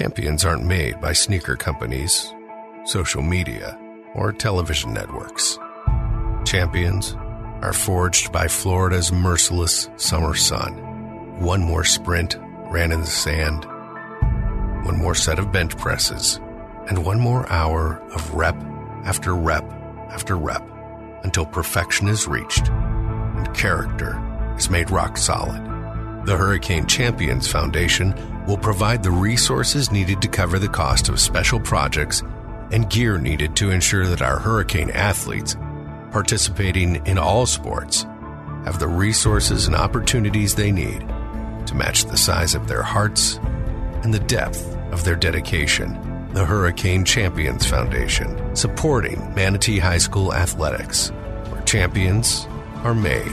Champions aren't made by sneaker companies, social media, or television networks. Champions are forged by Florida's merciless summer sun. One more sprint ran in the sand, one more set of bench presses, and one more hour of rep after rep after rep until perfection is reached and character is made rock solid. The Hurricane Champions Foundation will provide the resources needed to cover the cost of special projects and gear needed to ensure that our hurricane athletes, participating in all sports, have the resources and opportunities they need to match the size of their hearts and the depth of their dedication. The Hurricane Champions Foundation, supporting Manatee High School athletics, where champions are made.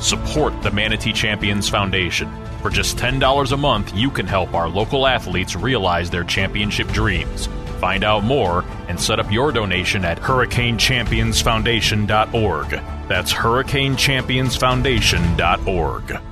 Support the Manatee Champions Foundation. For just $10 a month, you can help our local athletes realize their championship dreams. Find out more and set up your donation at hurricanechampionsfoundation.org. That's hurricanechampionsfoundation.org.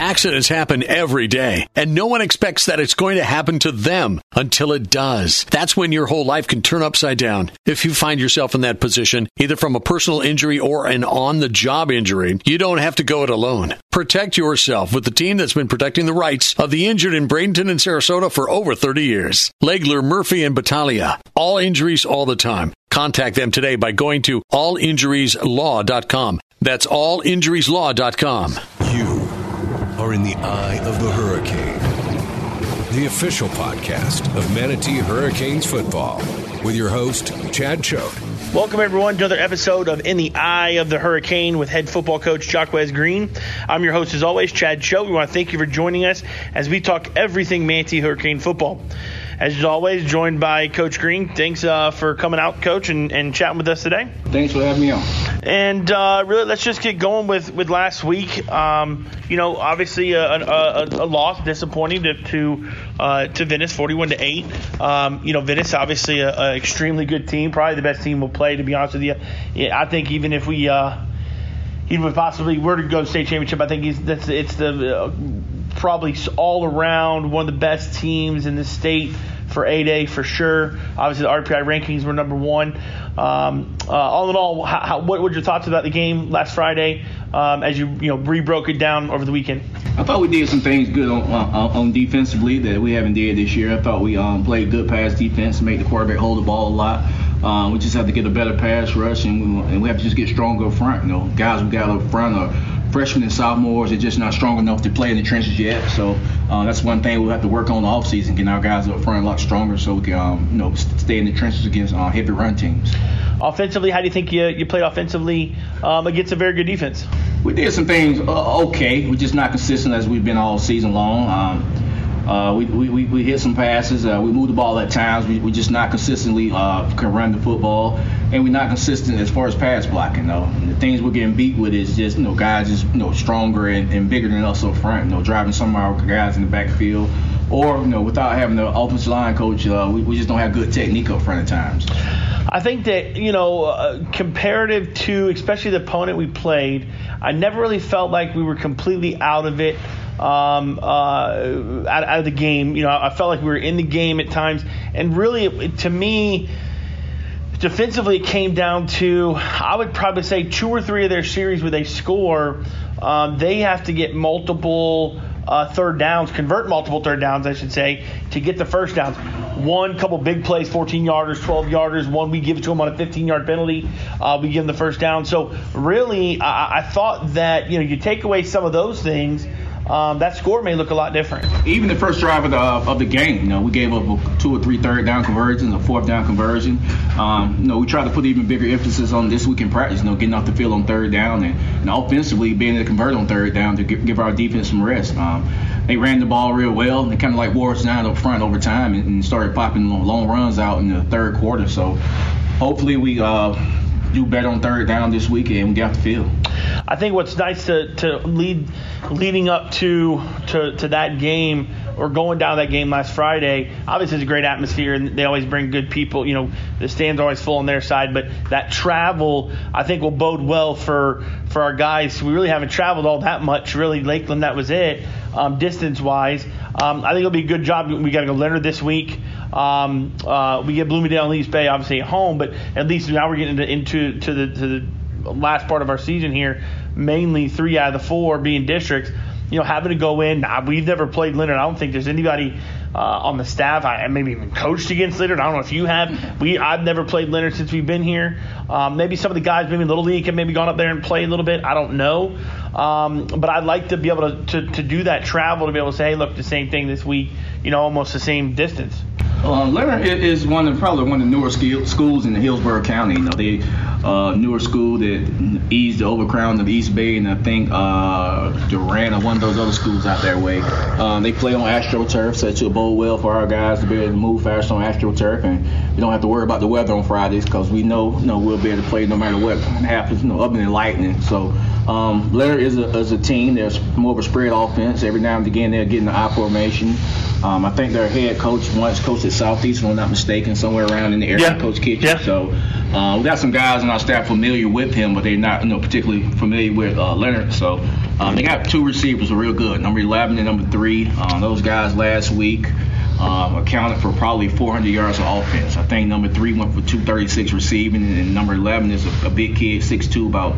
Accidents happen every day, and no one expects that it's going to happen to them until it does. That's when your whole life can turn upside down. If you find yourself in that position, either from a personal injury or an on the job injury, you don't have to go it alone. Protect yourself with the team that's been protecting the rights of the injured in Bradenton and Sarasota for over 30 years. Legler, Murphy, and Battaglia. All injuries all the time. Contact them today by going to allinjurieslaw.com. That's allinjurieslaw.com. You are in the eye of the hurricane. The official podcast of Manatee Hurricanes football with your host, Chad Choate. Welcome, everyone, to another episode of In the Eye of the Hurricane with head football coach Jacques Green. I'm your host, as always, Chad Choate. We want to thank you for joining us as we talk everything Manatee Hurricane football. As always, joined by Coach Green. Thanks uh, for coming out, Coach, and, and chatting with us today. Thanks for having me on. And uh, really, let's just get going with, with last week. Um, you know, obviously a, a, a loss, disappointing to to, uh, to Venice, forty-one to eight. Um, you know, Venice obviously an extremely good team, probably the best team we'll play. To be honest with you, yeah, I think even if we uh, even if possibly were to go to state championship, I think he's, that's it's the uh, probably all around one of the best teams in the state for 8A for sure. Obviously, the RPI rankings were number one. Um, uh, all in all, how, how, what were your thoughts about the game last Friday um, as you you know re broke it down over the weekend? I thought we did some things good on, on, on defensively that we haven't did this year. I thought we um, played good pass defense, made the quarterback hold the ball a lot. Um, we just have to get a better pass rush, and we, and we have to just get stronger up front. You know, guys we got up front are freshmen and sophomores are just not strong enough to play in the trenches yet. So uh, that's one thing we'll have to work on the offseason, getting our guys up front a lot stronger so we can um, you know stay in the trenches against uh, heavy run teams. Offensively, how do you think you, you played offensively um, against a very good defense? We did some things uh, okay. We're just not consistent as we've been all season long. Um, uh, we, we, we hit some passes. Uh, we move the ball at times. We, we just not consistently uh, can run the football, and we're not consistent as far as pass blocking. Though and the things we're getting beat with is just you know guys just you know stronger and, and bigger than us up front. You know driving some of our guys in the backfield, or you know without having the offensive line coach, uh, we, we just don't have good technique up front at times. I think that you know, uh, comparative to especially the opponent we played, I never really felt like we were completely out of it um, uh, out, out, of the game. You know, I felt like we were in the game at times, and really, it, to me, defensively, it came down to I would probably say two or three of their series where they score, um, they have to get multiple. Uh, third downs, convert multiple third downs, I should say, to get the first downs. One couple big plays, 14 yarders, 12 yarders. One we give it to them on a 15 yard penalty. Uh, we give them the first down. So really, I, I thought that you know you take away some of those things um, that score may look a lot different. Even the first drive of the of the game, you know, we gave up a two or three third down conversions, a fourth down conversion. Um, you know, we tried to put even bigger emphasis on this week in practice. You know, getting off the field on third down and, and offensively being able to convert on third down to give, give our defense some rest. Um, they ran the ball real well. And they kind of like wore us down up front over time and, and started popping long runs out in the third quarter. So hopefully we uh, do better on third down this weekend and get off the field. I think what's nice to, to lead leading up to, to to that game or going down that game last Friday, obviously it's a great atmosphere and they always bring good people. You know, the stands are always full on their side, but that travel I think will bode well for for our guys. We really haven't traveled all that much. Really, Lakeland that was it, um, distance wise. Um, I think it'll be a good job. We got to go Lennard this week. Um, uh, we get Bloomingdale and East Bay obviously at home, but at least now we're getting into, into to the to the last part of our season here. Mainly three out of the four being districts. You know, having to go in. We've never played Lennard. I don't think there's anybody uh, on the staff. I maybe even coached against Lennard. I don't know if you have. We I've never played Lennard since we've been here. Um, maybe some of the guys, maybe Little League, have maybe gone up there and played a little bit. I don't know. Um, but I'd like to be able to, to, to do that travel to be able to say, hey, look, the same thing this week. You know, almost the same distance. Lennard is one of probably one of the newer schools in the Hillsborough County. You know, they uh, newer school that eased the overcrowding of East Bay, and I think uh, Durant or one of those other schools out there way. Um, they play on AstroTurf, so it should bode well for our guys to be able to move fast on AstroTurf, and we don't have to worry about the weather on Fridays because we know, you know we'll be able to play no matter what happens, you know, other than lightning. So um, Lennard is a, is a team. There's more of a spread offense. Every now and again, they're getting the I formation. Um, I think their head coach once coached at Southeast, if I'm not mistaken, somewhere around in the area, yeah. Coach Kitchen. Yeah. So uh, we got some guys on our staff familiar with him, but they're not you know, particularly familiar with uh, Lennard. So um, they got two receivers real good, number 11 and number three. Um, those guys last week um, accounted for probably 400 yards of offense. I think number three went for 236 receiving, and number 11 is a, a big kid, 6'2", about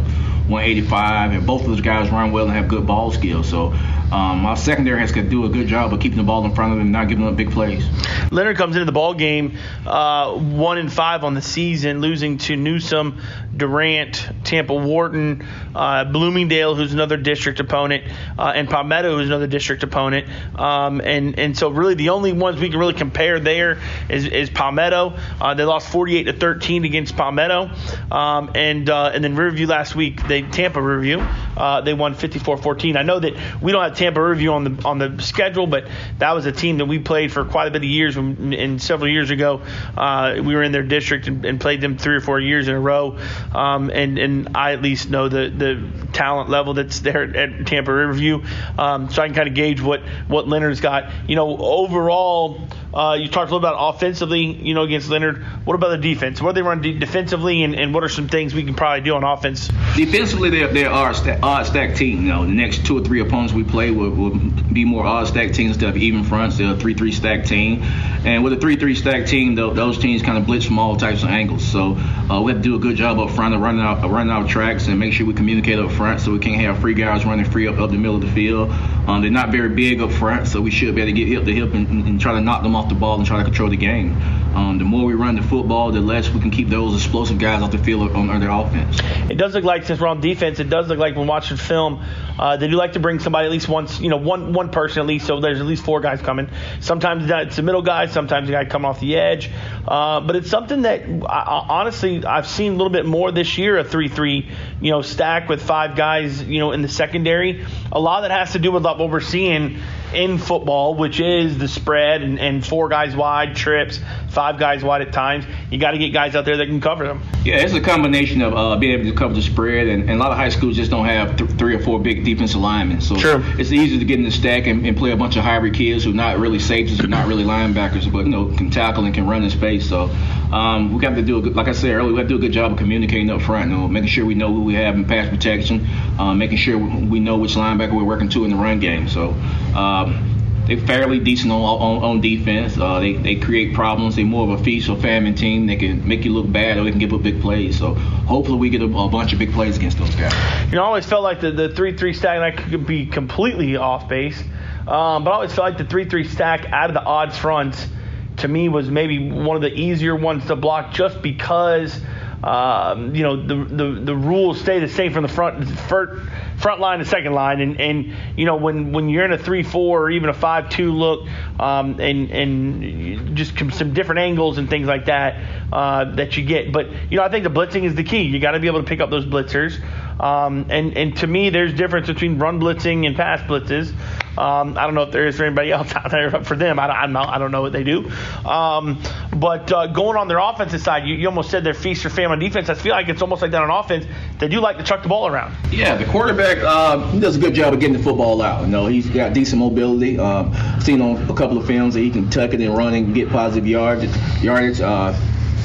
185, and both of those guys run well and have good ball skills. So um, our secondary has to do a good job of keeping the ball in front of them and not giving up big plays. Lennard comes into the ball game uh, one and five on the season, losing to Newsome, Durant, Tampa Wharton, uh, Bloomingdale, who's another district opponent, uh, and Palmetto, who's another district opponent. Um, and and so really the only ones we can really compare there is, is Palmetto. Uh, they lost 48 to 13 against Palmetto, um, and uh, and then Riverview last week, they Tampa Riverview, uh, they won 54-14. I know that we don't have Tampa Riverview on the on the schedule, but that was a team that we played for quite a bit of years. And several years ago, uh, we were in their district and, and, played them three or four years in a row. Um, and and I at least know the the talent level that's there at Tampa Riverview, um, so I can kind of gauge what what Lennard's got. You know, overall. Uh, you talked a little about offensively, you know, against Lennard. What about the defense? What do they run de- defensively, and, and, what are some things we can probably do on offense? Defensively, they, they are a odd stack team. You know, the next two or three opponents we play will, will be more odd stack teams instead of even fronts. They're a three-three stack team, and with a three-three stack team, those teams kind of blitz from all types of angles. So uh, we have to do a good job up front of running out running out tracks and make sure we communicate up front, so we can't have free guys running free up, up the middle of the field. Um, they're not very big up front, so we should be able to get hip to hip and, and try to knock them off the ball and try to control the game. Um, the more we run the football, the less we can keep those explosive guys off the field on, on their offense. It does look like since we're on defense, it does look like when watching film, uh, they do like to bring somebody at least once, you know, one one person at least. So there's at least four guys coming. Sometimes it's the middle guy, sometimes the guy coming off the edge. Uh, but it's something that I, honestly I've seen a little bit more this year. A three-three, you know, stack with five guys, you know, in the secondary. A lot of that has to do with what we're seeing in football, which is the spread and, and four guys wide trips, five guys wide at times. You got to get guys out there that can cover them. Yeah, it's a combination of uh, being able to cover the spread, and, and, a lot of high schools just don't have th- three or four big defensive linemen. So True. it's easy to get in the stack and, and, play a bunch of hybrid kids who are not really safeties, who are not really linebackers, but you know can tackle and can run in space. So um, we got to do a good, like I said earlier, we have to do a good job of communicating up front, you know, making sure we know who we have in pass protection, uh, making sure we know which linebacker we're working to in the run game. So. Um, they're fairly decent on, on, on defense. Uh, they, they create problems. They're more of a feast or famine team. They can make you look bad or they can give up big plays. So hopefully we get a, a bunch of big plays against those guys. You know, I always felt like the, the 3 3 stack I could be completely off base. Um, but I always felt like the 3 3 stack out of the odd fronts to me was maybe one of the easier ones to block just because um, you know, the, the, the rules stay the same from the front, front front line to second line. And, and, you know, when, when you're in a 3 4 or even a 5 2 look um, and, and just some different angles and things like that uh, that you get. But, you know, I think the blitzing is the key. You got to be able to pick up those blitzers. Um, and and to me, there's difference between run blitzing and pass blitzes. Um, I don't know if there is for anybody else out there, but for them, I don't, I don't know. I don't know what they do. Um, but uh, going on their offensive side, you, you almost said they're feast or famine defense. I feel like it's almost like that on offense. They do like to chuck the ball around. Yeah, the quarterback uh, he does a good job of getting the football out. You know, he's got decent mobility. Um, seen on a couple of films that he can tuck it and run and get positive yardage. yardage. Uh,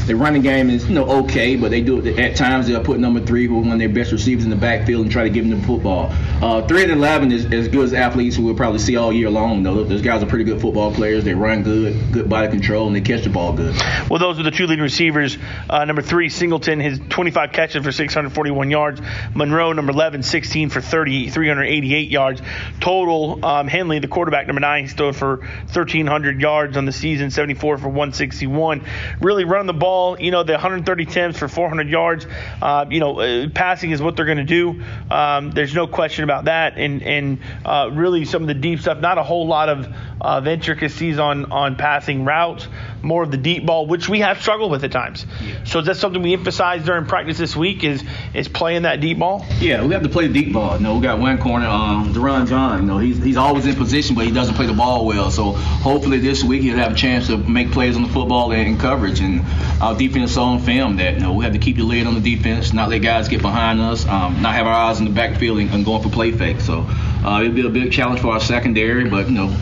the running game is you know okay, but they do it at times. They'll put number three, who one of their best receivers in the backfield, and try to give them the football. Uh, three and eleven is as good as athletes who we'll probably see all year long. Though those guys are pretty good football players. They run good, good body control, and they catch the ball good. Well, those are the two leading receivers. Uh, number three, Singleton, his 25 catches for 641 yards. Monroe, number 11, 16 for 30, 388 yards. Total, um, Henley, the quarterback, number nine, stood for 1,300 yards on the season, 74 for 161. Really running the ball ball, you know, the 130 attempts for 400 yards, uh, you know, uh, passing is what they're going to do. Um, there's no question about that. And and uh, really some of the deep stuff, not a whole lot of, of intricacies on on passing routes, more of the deep ball, which we have struggled with at times. Yeah. So is that something we emphasize during practice this week? Is is playing that deep ball? Yeah, we have to play the deep ball. You know, we got one corner, um, Deron John. You know, he's he's always in position, but he doesn't play the ball well. So hopefully this week he'll have a chance to make plays on the football and, and coverage. And our defense on film that you know we have to keep the lid on the defense, not let guys get behind us, um, not have our eyes in the backfield and, and going for play fake. So uh, it'll be a big challenge for our secondary, but you know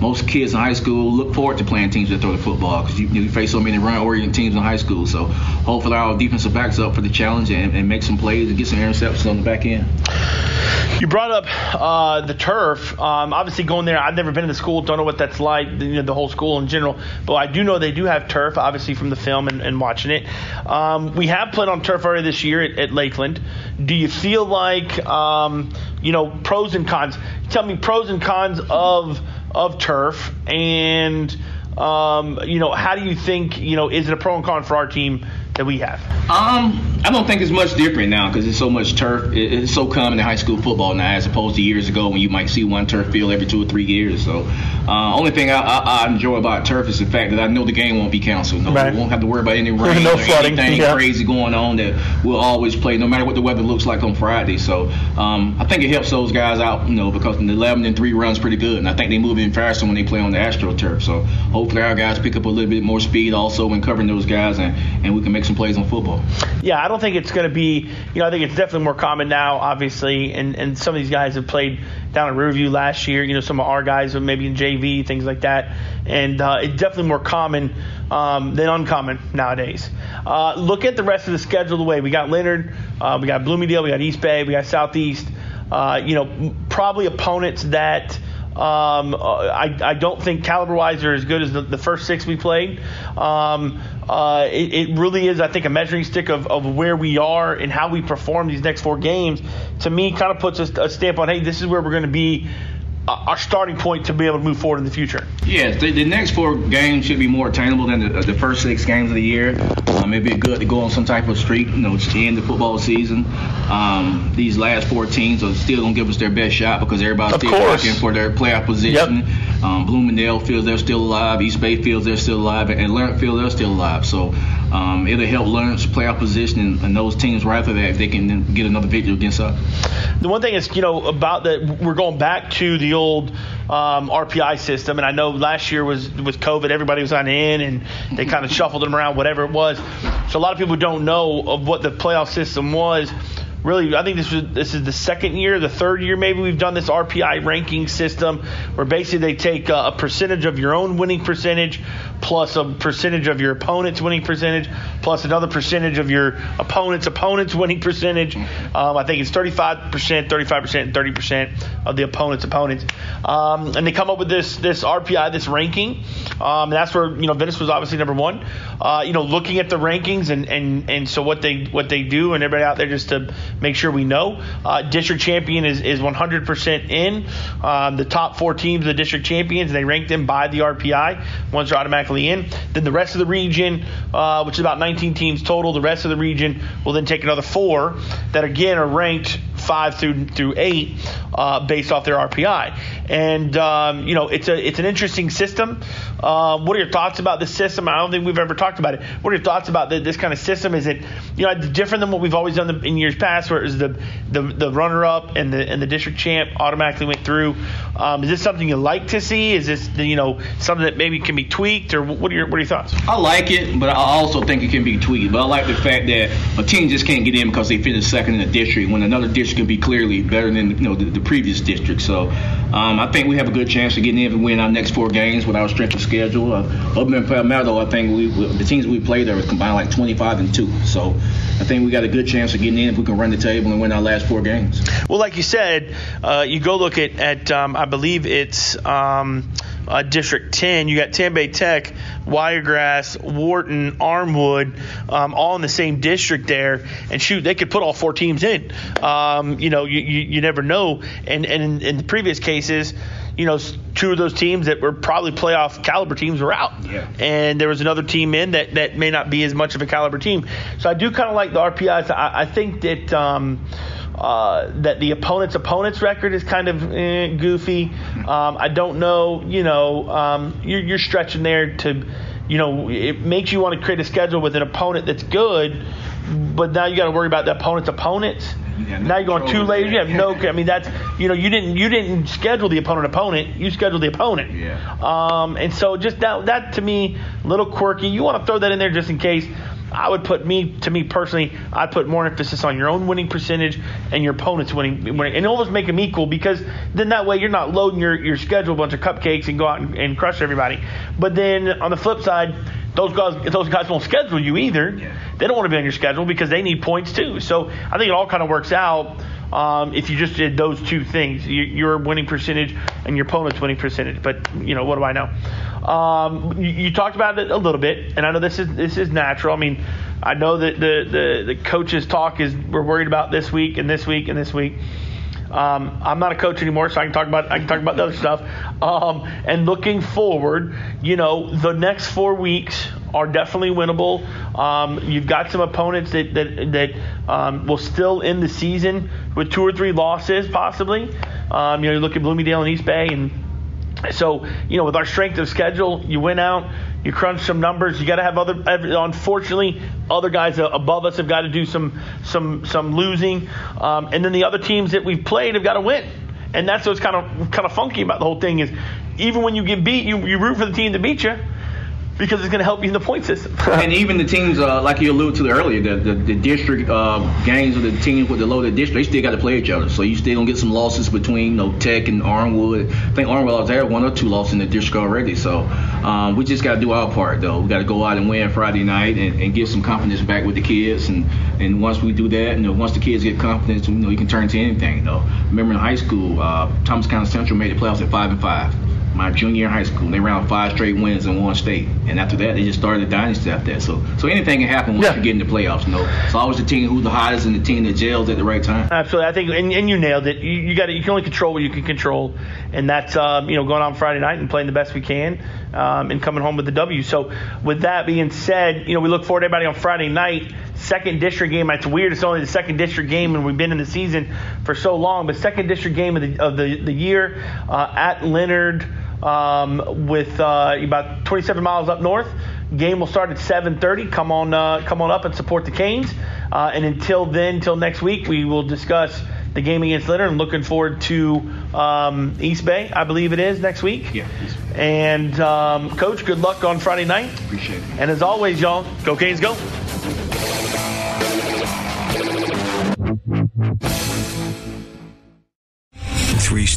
most kids in high school look forward to playing teams that throw the football because you, you, face so many run-oriented teams in high school. So hopefully our defensive backs up for the challenge and, and make some plays and get some interceptions on the back end. You brought up uh, the turf. Um, obviously, going there, I've never been to the school, don't know what that's like, you know, the whole school in general. But I do know they do have turf, obviously from the film and, and watching it. Um, we have played on turf already this year at, at Lakeland. Do you feel like, um, you know, pros and cons? Tell me pros and cons of of turf, and um, you know, how do you think you know is it a pro and con for our team that we have? Um, I don't think it's much different now because it's so much turf. It's so common in high school football now, as opposed to years ago when you might see one turf field every two or three years. So, uh, only thing I, I, I, enjoy about turf is the fact that I know the game won't be canceled. No, right. we won't have to worry about any rain no or flooding. anything yeah. crazy going on. That we'll always play, no matter what the weather looks like on Friday. So, um, I think it helps those guys out, you know, because the 11 and three runs pretty good, and I think they move in faster when they play on the AstroTurf. So, hopefully, our guys pick up a little bit more speed also when covering those guys, and, and we can make some plays on football. Yeah, I don't think it's going to be. You know, I think it's definitely more common now, obviously, and and some of these guys have played down at Riverview last year. You know, some of our guys are maybe in JV, things like that, and uh, it's definitely more common um, than uncommon nowadays. Uh, look at the rest of the schedule. The way we got Lennard, uh, we got Bloomingdale, we got East Bay, we got Southeast. Uh, you know, probably opponents that um, I, I, don't think caliber wise are as good as the, the first six we played. Um, uh, it, it, really is, I think, a measuring stick of, of where we are and how we perform these next four games. To me, kind of puts a, a stamp on, hey, this is where we're going to be our starting point to be able to move forward in the future. Yes, the, the next four games should be more attainable than the, the first six games of the year. Um, it'd be good to go on some type of streak, you know, to end the football season. Um, these last four teams are still gonna give us their best shot because everybody's of still course. working for their playoff position. Yep. Um, Bloomingdale feels they're still alive. East Bay feels they're still alive, and Lennard feels they're still alive. So um, it'll help Lawrence playoff position and, and, those teams right after that if they can get another victory against us. The one thing is, you know, about that we're going back to the old um, RPI system, and I know last year was with COVID, everybody was on in, and they kind of shuffled them around, whatever it was. So a lot of people don't know of what the playoff system was really, I think this was this is the second year, the third year maybe we've done this RPI ranking system, where basically they take a, a percentage of your own winning percentage plus a percentage of your opponent's winning percentage plus another percentage of your opponent's opponent's winning percentage. Um, I think it's 35%, 35%, 30% of the opponent's opponents. Um, and they come up with this this RPI, this ranking. Um, and that's where you know Venice was obviously number one. Uh, you know, looking at the rankings and and and so what they what they do and everybody out there just to make sure we know. Uh, district champion is, is 100% in. Um, the top four teams, the district champions, they rank them by the RPI. Ones are automatically in. Then the rest of the region, uh, which is about 19 teams total, the rest of the region will then take another four that again are ranked five through through eight. Uh, based off their RPI. And um, you know, it's a it's an interesting system. Uh, what are your thoughts about the system? I don't think we've ever talked about it. What are your thoughts about the, this kind of system? Is it you know different than what we've always done in years past, where it was the the, the runner up and the and the district champ automatically went through? Um, is this something you like to see? Is this you know something that maybe can be tweaked, or what are your what are your thoughts? I like it, but I also think it can be tweaked. But I like the fact that a team just can't get in because they finished second in the district when another district can be clearly better than you know the, the previous district. So um, I think we have a good chance of getting in and win our next four games with our strength of schedule. Uh, than Palmetto, I think we, the teams we played there combined like 25 and two. So I think we got a good chance of getting in if we can run the table and win our last four games. Well, like you said, uh, you go look at at um, I believe it's. Um, uh, District 10. You got Tampa Bay Tech, Wiregrass, Wharton, Armwood, um, all in the same district there. And shoot, they could put all four teams in. Um, you know, you, you, you, never know. And, and in, in previous cases, you know, two of those teams that were probably playoff caliber teams were out. Yeah. And there was another team in that, that may not be as much of a caliber team. So I do kind of like the RPIs. I, I think that. Um, uh, that the opponent's opponent's record is kind of eh, goofy. Um, I don't know. You know, um, you're, you're stretching there to, you know, it makes you want to create a schedule with an opponent that's good, but now you got to worry about the opponent's opponents. Yeah, now you're going too late. You have no. I mean, that's you know, you didn't you didn't schedule the opponent opponent. You scheduled the opponent. Yeah. Um, and so just that that to me, a little quirky. You want to throw that in there just in case. I would put me to me personally, I'd put more emphasis on your own winning percentage and your opponent's winning, winning and almost make them equal because then that way you're not loading your, your schedule a bunch of cupcakes and go out and, and crush everybody. But then on the flip side, those guys those guys won't schedule you either. Yeah. They don't want to be on your schedule because they need points too. So I think it all kind of works out. Um, if you just did those two things, you, your winning percentage and your opponent's winning percentage. But you know, what do I know? Um, you, you, talked about it a little bit, and I know this is this is natural. I mean, I know that the the, the coaches talk is we're worried about this week and this week and this week. Um, I'm not a coach anymore, so I can talk about I can talk about the other stuff. Um, and looking forward, you know, the next four weeks are definitely winnable. Um, you've got some opponents that that, that um, will still end the season with two or three losses, possibly. Um, you know, you look at Bloomingdale and East Bay, and so you know, with our strength of schedule, you win out. You crunch some numbers. You got to have other. Unfortunately, other guys above us have got to do some some some losing, um, and then the other teams that we've played have got to win. And that's what's kind of kind of funky about the whole thing is, even when you get beat, you, you root for the team to beat you because it's going to help you in the point system. and even the teams, uh, like you alluded to earlier, the, the, the district uh, games of the teams with the loaded district, they still got to play each other. So you still going to get some losses between you know, Tech and Armwood. I think Armwood there one or two losses in the district already. So um, we just got to do our part, though. We got to go out and win Friday night and, and, get some confidence back with the kids. And, and once we do that, you know, once the kids get confidence, you know, you can turn to anything. Though. Remember in high school, uh, Thomas County Central made the playoffs at five and five my junior in high school. They ran five straight wins in one state, and after that, they just started a dynasty after that. So, so anything can happen once yeah. you get in the playoffs. You know, it's always the team who's the hottest and the team that gels at the right time. Absolutely, I think, and, and you nailed it. You, you got You can only control what you can control, and that's um, you know going on Friday night and playing the best we can, um, and coming home with the W. So, with that being said, you know we look forward to everybody on Friday night second district game. It's weird. It's only the second district game, and we've been in the season for so long. But second district game of the of the, the year uh, at Lennard um, with uh, about 27 miles up north. Game will start at 7:30. Come on, uh, come on up and support the Canes. Uh, and until then, until next week, we will discuss the game against Lennard. I'm looking forward to um, East Bay, I believe it is next week. Yeah. And um, Coach, good luck on Friday night. Appreciate it. And as always, y'all, go Canes, go.